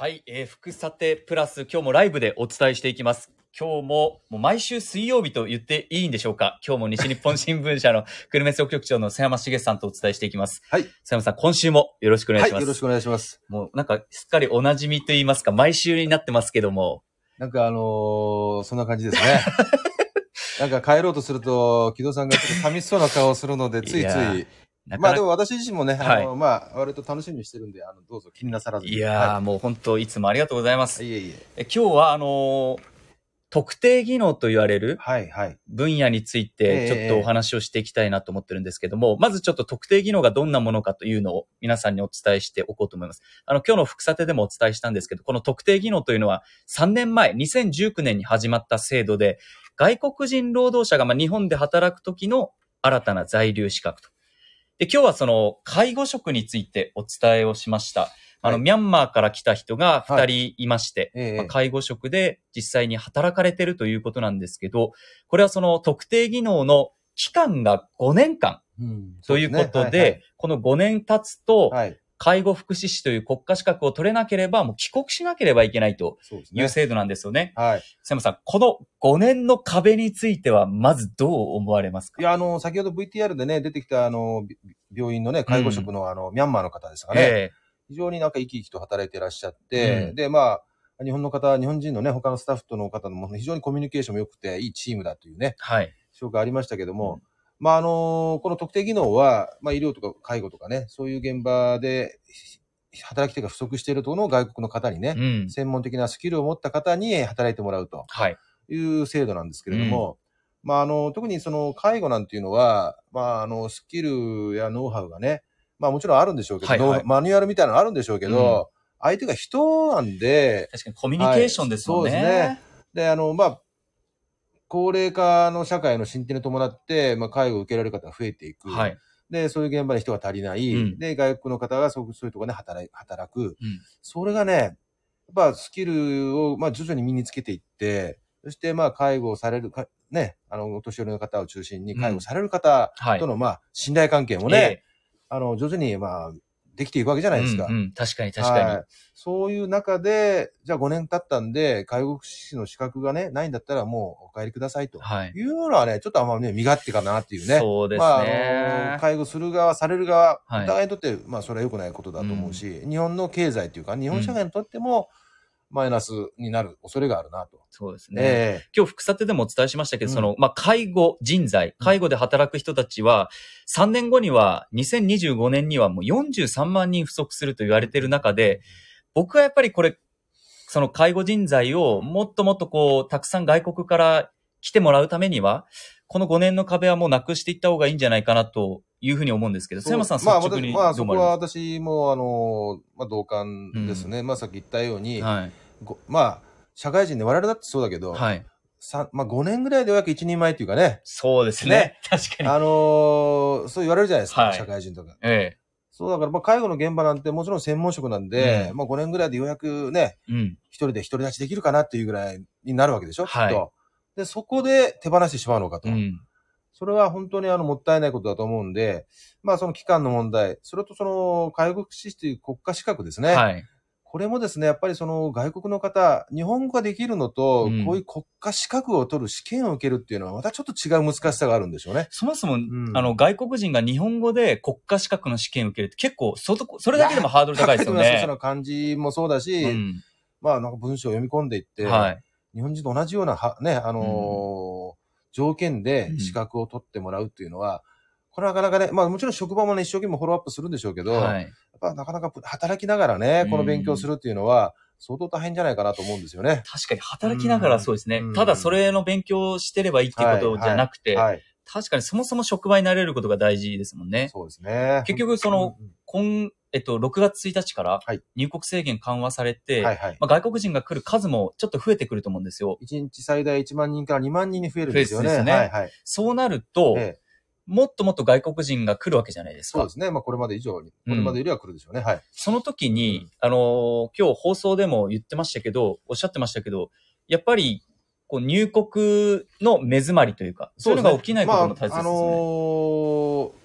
はい、えー、福さてプラス今日もライブでお伝えしていきます。今日ももう毎週水曜日と言っていいんでしょうか？今日も西日本新聞社の 久留米総局長の瀬山茂さんとお伝えしていきます。はい。瀬山さん、今週もよろしくお願いします。はい、よろしくお願いします。もうなんかすっかりお馴染みと言いますか、毎週になってますけども、なんかあのーそんな感じですね。なんか帰ろうとすると、木戸さんがちょっと寂しそうな顔をするので、ついつい。なかなか、まあでも私自身もね、はいあの、まあ、割と楽しみにしてるんで、あの、どうぞ気になさらずに。いやー、はもう本当いつもありがとうございます。い、いえいえ。え今日はあのー特定技能と言われるはい、はい。分野についええてちょっとお話をしていきたいなと思ってるんですけども、まずちょっと特定技能がどんなものかというのを皆さんにお伝えしておこうと思います。あの、今日の副査定でもお伝えしたんですけど、この特定技能というのは3年前、2019年に始まった制度で、外国人労働者がまあ日本で働く時の新たな在留資格と。で、今日はその介護職についてお伝えをしました。あの、はいミャンマーから来た人が2人いまして、ええまあ介護職で実際に働かれてるということなんですけど、これはその特定技能の期間が5年間うん。ということで、そうすねこの5年経つと、はい、はい。はい介護福祉士という国家資格を取れなければ、もう帰国しなければいけないと。いう制度なんですよね。はい。瀬山さん、この5年の壁については、まずどう思われますか？いや、あの、先ほど VTR でね、出てきた、あの、び病院のね、介護職の、あの、ミャンマーの方ですかね。え非常になんか生き生きと働いていらっしゃって、うんで、まあ、日本の方、日本人のね、他のスタッフとの方も非常にコミュニケーションも良くて、いいチームだというね、えはい。紹介ありましたけども、うんまあ、あのこの特定技能は、まあ、医療とか介護とかね、そういう現場で働き手が不足しているところの外国の方にね、うん。専門的なスキルを持った方に働いてもらうとはい。いう制度なんですけれども、まあ、あの、特にその介護なんていうのは、まあ、あの、スキルやノウハウがね、まあもちろんあるんでしょうけど、はいはいマニュアルみたいなのあるんでしょうけど、相手が人なんで、確かにコミュニケーションですもんね。はいそうですねで、あの、まあ、高齢化の社会の進展に伴って、まあ、介護を受けられる方が増えていく。はい。で、そういう現場に人が足りない。うんで、外国の方がそうそういうところで働い働く。うんそれがね、やっぱスキルを、まあ、徐々に身につけていって、そして、まあ、介護をされるか、ね、あの、お年寄りの方を中心に介護される方はいと。の、まあ、信頼関係もね、えあの、徐々に、まあ、できていくわけじゃえないですか。うんうん確かに確かに。はいそういう中で、じゃあ5年経ったんで、介護福祉士の資格がね、ないんだったらもうお帰りくださいと。はい。いうのはね、ちょっとあんまね、身勝手かなっていうね。そうですまあ、あねの。介護する側、される側、はいお互いにとって、まあ、それは良くないことだと思うし、日本の経済というか、日本社会にとっても、マイナスになる恐れがあるなと。そうですね。え今日、副査定でもお伝えしましたけど、うんその、まあ、介護人材、介護で働く人たちは、3年後には、2025年にはもう43万人不足すると言われている中で、僕はやっぱりこれ、その介護人材をもっともっとこう、たくさん外国から来てもらうためには、この5年の壁はもうなくしていった方がいいんじゃないかなというふうに思うんですけど、え瀬山さん、率まあ、直に私まあ、そこは私も、あの、まあ、同感ですね。まあ、さっき言ったように、ますごまあ、社会人で我々だってそうだけど、はい。まあ、5年ぐらいでようやく一人前っていうかね、そうですね。ね 確かに。あのーそう言われるじゃないですか、はい社会人とか。えそうだから、まあ、介護の現場なんてもちろん専門職なんで、うんまあ、5年ぐらいでようやくね、え。うん。一人で独り立ちできるかなっていうぐらいになるわけでしょ、はいきっと。で、そこで手放してしまうのかと。うん。それは本当にあの、もったいないことだと思うんで、まあ、その期間の問題、それとその、介護福祉士という国家資格ですね。はい。これもですね、やっぱりその外国の方、日本語ができるのと、うんこういう国家資格を取る試験を受けるっていうのは、またちょっと違う難しさがあるんでしょうね。そもそも、んあの、外国人が日本語で国家資格の試験を受けるって結構、そとそれだけでもハードル高いですよねそ。の漢字もそうだし、うん。まあなんか文章を読み込んでいって、はい。日本人と同じようなは、ね、あのー条件でうん資格を取ってもらうっていうのは、これはなかなかね、まあもちろん職場もね、一生懸命フォローアップするんでしょうけど、はい。やっぱなかなか働きながらね、この勉強するっていうのは、相当大変じゃないかなと思うんですよね。確かに働きながらそうですね。うんただそれの勉強をしてればいいっていうことじゃなくて、はい。確かにそもそも職場になれることが大事ですもんね。そうですね。結局そのうんえっと、6月1日からはい入国制限緩和されて、はいはい。まあ、外国人が来る数もちょっと増えてくると思うんですよ。1日最大1万人から2万人に増えるんですよね。増えるんですねはいはい。そうなると、えもっともっと外国人が来るわけじゃないですか。そうですね。まあ、これまで以上に、これまでよりは来るでしょうね。はい。その時に、うんあのー今日放送でも言ってましたけど、おっしゃってましたけど、やっぱり、こう入国の目詰まりというか、そういうのが起きないことも大切ですね。まあ、あのー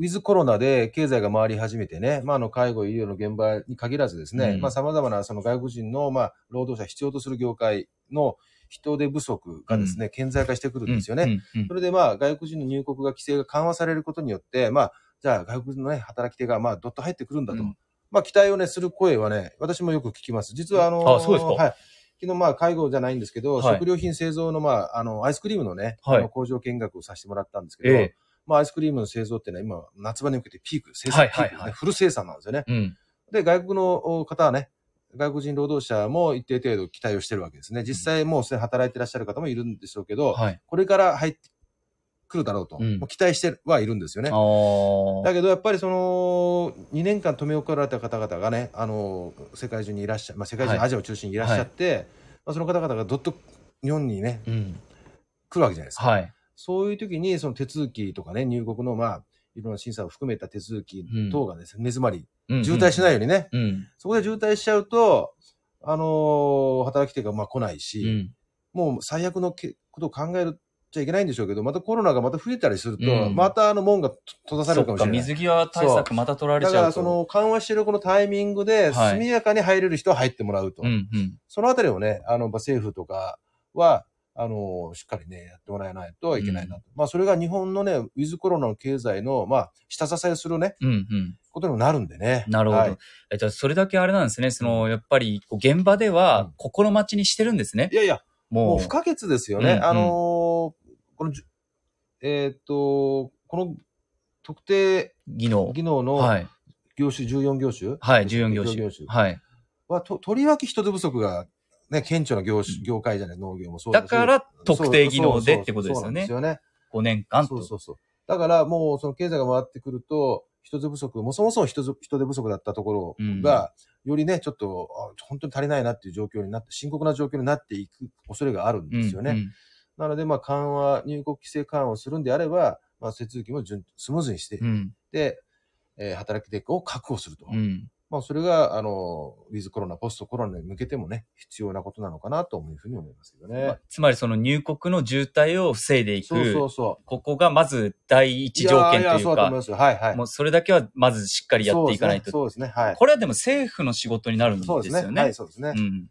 ウィズコロナで経済が回り始めてね、まあ、あの、介護、医療の現場に限らずですね、うん。まあ、様々なその外国人の、まあ、労働者必要とする業界の人手不足がですね、顕在化してくるんですよね。うん。うん。うん。それでまあ、外国人の入国が規制が緩和されることによって、まあ、じゃあ外国人のね、働き手がまあ、どっと入ってくるんだと。うん。まあ、期待をね、する声はね、私もよく聞きます。実はあのあそうですか。はい。昨日まあ、介護じゃないんですけど、はい。食料品製造のまあ、あの、アイスクリームのね、はい。あの工場見学をさせてもらったんですけど、ええまあ、アイスクリームの製造っていうのは今、夏場に向けてピーク、生産はいはいはいフル生産なんですよね。うん。で、外国の方はね、外国人労働者も一定程度期待をしてるわけですね。実際もうすでに働いてらっしゃる方もいるんでしょうけど、はい。これから入ってくるだろうと、うん期待してはいるんですよねだけどやっぱりその2年間留め置かれた方々がね、あの世界中にいらっしゃ、まあ、世界中、はいアジアを中心にいらっしゃって、まあ、その方々がどっと日本にね、うん。来るわけじゃないですか。はい。そういう時にその手続きとかね、入国のまあ、いろんな審査を含めた手続き等がですね、目詰まり、渋滞しないい。ようにね、うん。そこで渋滞しちゃうと、あのー働き手がまあ来ないし、うん。もう最悪のけことを考えるちゃいけないんでしょうけど、またコロナがまた増えたりすると、うんまたあの門が閉ざされるかもしれない。水際対策また取られちゃうと。だからその緩和してるこのタイミングで、はい速やかに入れる人は入ってもらうと。うんうん。そのあたりをね、あの、まあ政府とかは、あの、しっかりね、やってもらえないといけないなと。まあ、それが日本のね、ウィズコロナの経済の、まあ、下支えするね、うんうん。ことにもなるんでね。なるほど。はいえじゃあ、それだけあれなんですね。その、やっぱり、現場でうはん、心待ちにしてるんですねい。やいや、ももう、う不可欠ですよね。うんうんあのーこのえーっと、この特定技能。技能のはい。業種、14業種はい、14業種。業種はい。は、と、とりわけ人手不足が、ね、顕著な業種、業界じゃない、農業もそうだしだから、特定技能でってことですそうなんでよねす。よね。5年間と。そうそうそう。だからもうその経済が回ってくると、人手不足、もうそもそも人手人手不足だったところが、よりね、ちょっと、あ本当に足りないなっていう状況になって、深刻な状況になっていく恐れがあるんですよね。うんうんなので、まあ、緩和、入国規制緩和をするんであれば、まあ、手続きも順スムーズにして、うん。で、えー働き手を確保すると。うん。まあ、それが、あの、ウィズコロナ、ポストコロナに向けてもね、必要なことなのかなというふうに思いますけどまねあ。つまり、その入国の渋滞を防いでいそうそくう、そう。ここがまず第一条件というややそうだと思いか、ますよ。はいはい。もうそれだけはまずしっかりやっていかないと。そうですね。すねはい。これはでも政府の仕事になるんですよそうですね。ね。はい、そうですね。うん。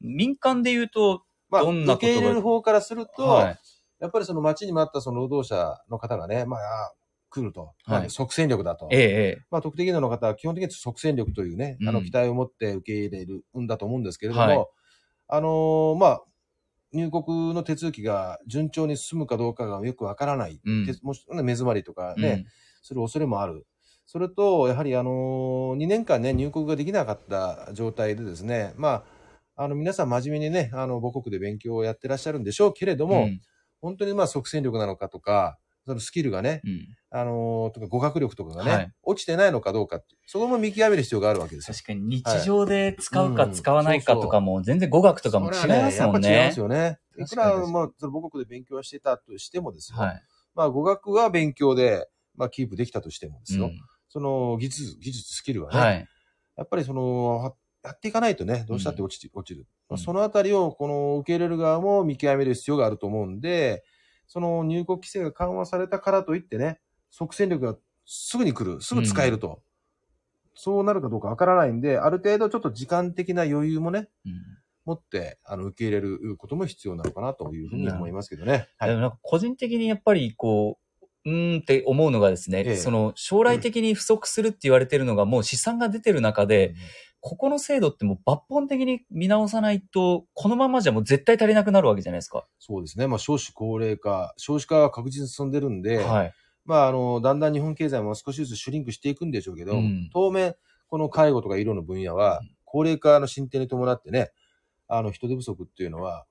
民間で言うと、まあ、どんなことが受け入れる方からすると、はい。やっぱりその待ちに待ったその労働者の方がね、まあ、来ると。まあはい即戦力だと。ええ、えまあ、特定技能の方は基本的に即戦力というね、あの、うん期待を持って受け入れるんだと思うんですけれども、はいあのーまあ、入国の手続きが順調に進むかどうかがよくわからない。うんてもし、ね目詰まりとかえ。ね、する恐れもある。それと、やはりあのー、2年間ね、入国ができなかった状態でですね、まあ、あの、皆さん真面目にね、あの、母国で勉強をやってらっしゃるんでしょうけれどうん、も、うん本当にまあ、即戦力なのかとか、そのスキルがね、うんあのーとか語学力とかがね、はい落ちてないのかどうかってそこも見極める必要があるわけですよ。確かに日常で使うかうん使わないかとかも全然語学とかも違いますもんねやっぱ違います。よね。いくらにまあ、その母国で勉強してたとしてもですよ。はい。まあ、語学は勉強で、まあ、キープできたとしてもですよ。うんその技術、技術、スキルはね、はい。やっぱりその、はやっていかないとね、どうしたって落ちて、落ちる。うんそのあたりを、この受け入れる側も見極める必要があると思うんで、その入国規制が緩和されたからといってね、即戦力がすぐに来る、すぐ使えると。そうなるかどうかわからないんで、ある程度ちょっと時間的な余裕もね、うん。持って、あの、受け入れることも必要なのかなというふうに思いますけどね。はい。でもなんか個人的にやっぱりこう、うーんって思うのがですね、ええ。その将来的に不足するって言われてるのがもう試算が出てる中で、ここの制度ってもう抜本的に見直さないと、このままじゃもう絶対足りなくなるわけじゃないですか。そうですね。まあ、少子高齢化、少子化は確実に進んでるんで、はい。まあ、あの、だんだん日本経済も少しずつシュリンクしていくんでしょうけど、うん当面、この介護とか医療の分野は、高齢化の進展に伴ってね、あの、人手不足っていうのは、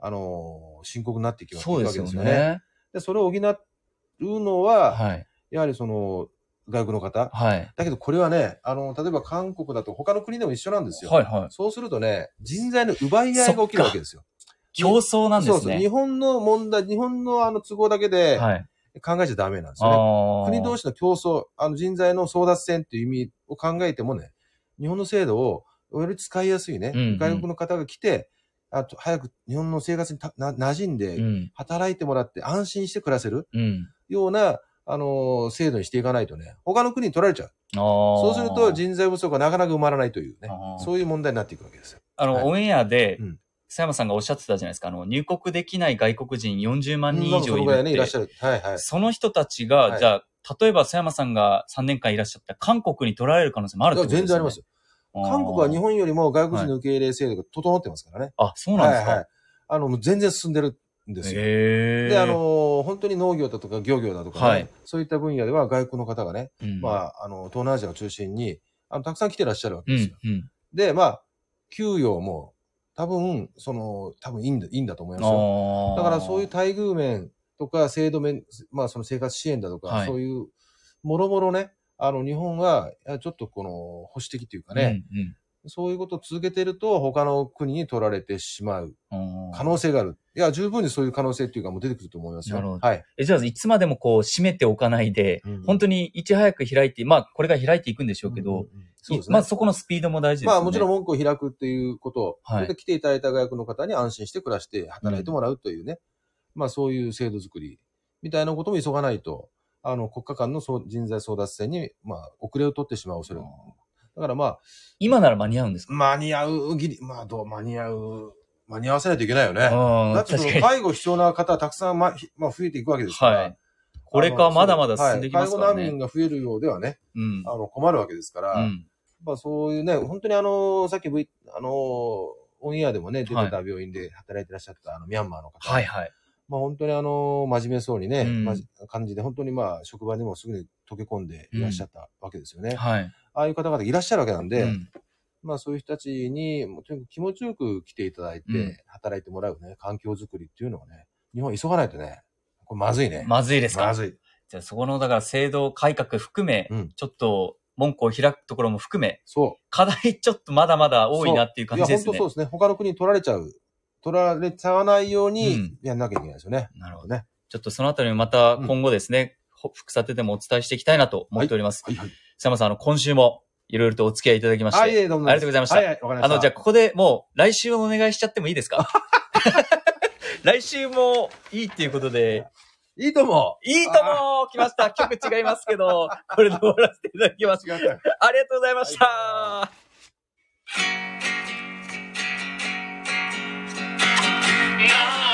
あの、深刻になっていきますそうですよね。ね。で、それを補うのは、はい。やはりその、外国の方。はい。だけどこれはね、あの、例えば韓国だと他の国でも一緒なんですよ。はいはい。そうするとね、人材の奪い合いが起きるわけですよ。競争なんでそうそう。すね。日本の問題、日本のあの都合だけで、はい。考えちゃダメなんですよね。国同士の競争、あの人材の争奪戦っていう意味を考えてもね、日本の制度をより使いやすいね、うんうん外国の方が来て、あと早く日本の生活にたな馴染んで、うん。働いてもらって安心して暮らせるうん。ような、あのー制度にしていかないとね、他の国に取られちゃう。そうすると人材不足がなかなか埋まらないというねそういう問題になっていくわけですよ。あの、はいオンエアでうん、佐山さんがおっしゃってたじゃないですか。あの、入国できない外国人40万人以上いるね、いらってしゃる。はいはい。その人たちが、はいじゃあ、例えば佐山さんが3年間いらっしゃった韓国に取られる可能性もあるってことですよね。全然ありますよ。韓国は日本よりも外国人の受け入れ制度が整ってますからね。あー。あ、そうなんですか。はいはい。あの、全然進んでるんですよ。で、あのー本当に農業だとか漁業だとかね、はいそういった分野では外国の方がね、うん、まあ、あの、東南アジアを中心に、あの、たくさん来てらっしゃるわけですよ。、うんうん。で、まあ、給与も、多分、その、多分いいんだ、いいんだと思いますよ。あだからそういうう。待遇面とか制度面、まあその生活支援だとか、はいそういう、もろもろね、あの日本は、ちょっとこの保守的というかね、うんそういうことを続けてると他の国に取られてしまううん。可能性がある。いや、十分にそういう可能性っていうかもう出てくると思いますよ。なるほどはい。えじゃあ、いつまでもこう、閉めておかないで、うん本当にいち早く開いて、まあ、これが開いていくんでしょうけど、うんうんそうですね。まあ、そこのスピードも大事ですよね。まあもちろん門戸を開くっていうこと、はいそれで来ていただいた外国の方に安心して暮らして働いてもらうというね、まあそういう制度作りみたいなことも急がないと、あの国家間の人材争奪戦に、まあ遅れを取ってしまう恐れが。だからまあ、今なら間に合うんですか？間に合うぎり、まあどう、間に合う、間に合わせないといけないよね。うんだってその。介護必要な方はたくさん、ままあ増えていくわけですから。はい。これからまだまだ進んでいきますからね。はい介護難民が増えるようではね、うん。あの困るわけですから、うん。まあそういうね、本当にあの、さっき V、あの、オンエアでもね、出てはいた病院で働いてらっしゃった、あの、ミャンマーの方。はいはい。まあ本当にあの、真面目そうにね、うん感じで、本当にまあ、職場にもすぐに溶け込んでいらっしゃったわけですよね。はい。ああいう方々いらっしゃるわけなんで、うんまあそういう人たちに、もうとにかく気持ちよく来ていただいて、うん働いてもらうね、環境づくりっていうのはね、日本は急がないとね、これまずいね。まずいですか？まずい。じゃあそこの、だから制度改革含め、うんちょっと門戸を開くところも含め、そ課題ちょっとまだまだう。多いなっていう感じですね。いや、本当そうですね。他の国に取られちゃう。取られちゃわないよううにんやんなきゃいけないですよね。なるほど。ね。ちょっとそのあたりもまた今後ですね、ほ副査定でもお伝えしていきたいなと思っております。はいはい。佐山さん、あの、今週もいろいろとお付き合いいただきまして、はい、ええどうもありがとうございましたはい、はいわかりました。あの、じゃあここでもう来週お願いしちゃってもいいですか？来週もいいっていうことで、いいとも。いいとも来ました 曲違いますけど、これで終わらせていただきます。ありがとうございました。なんし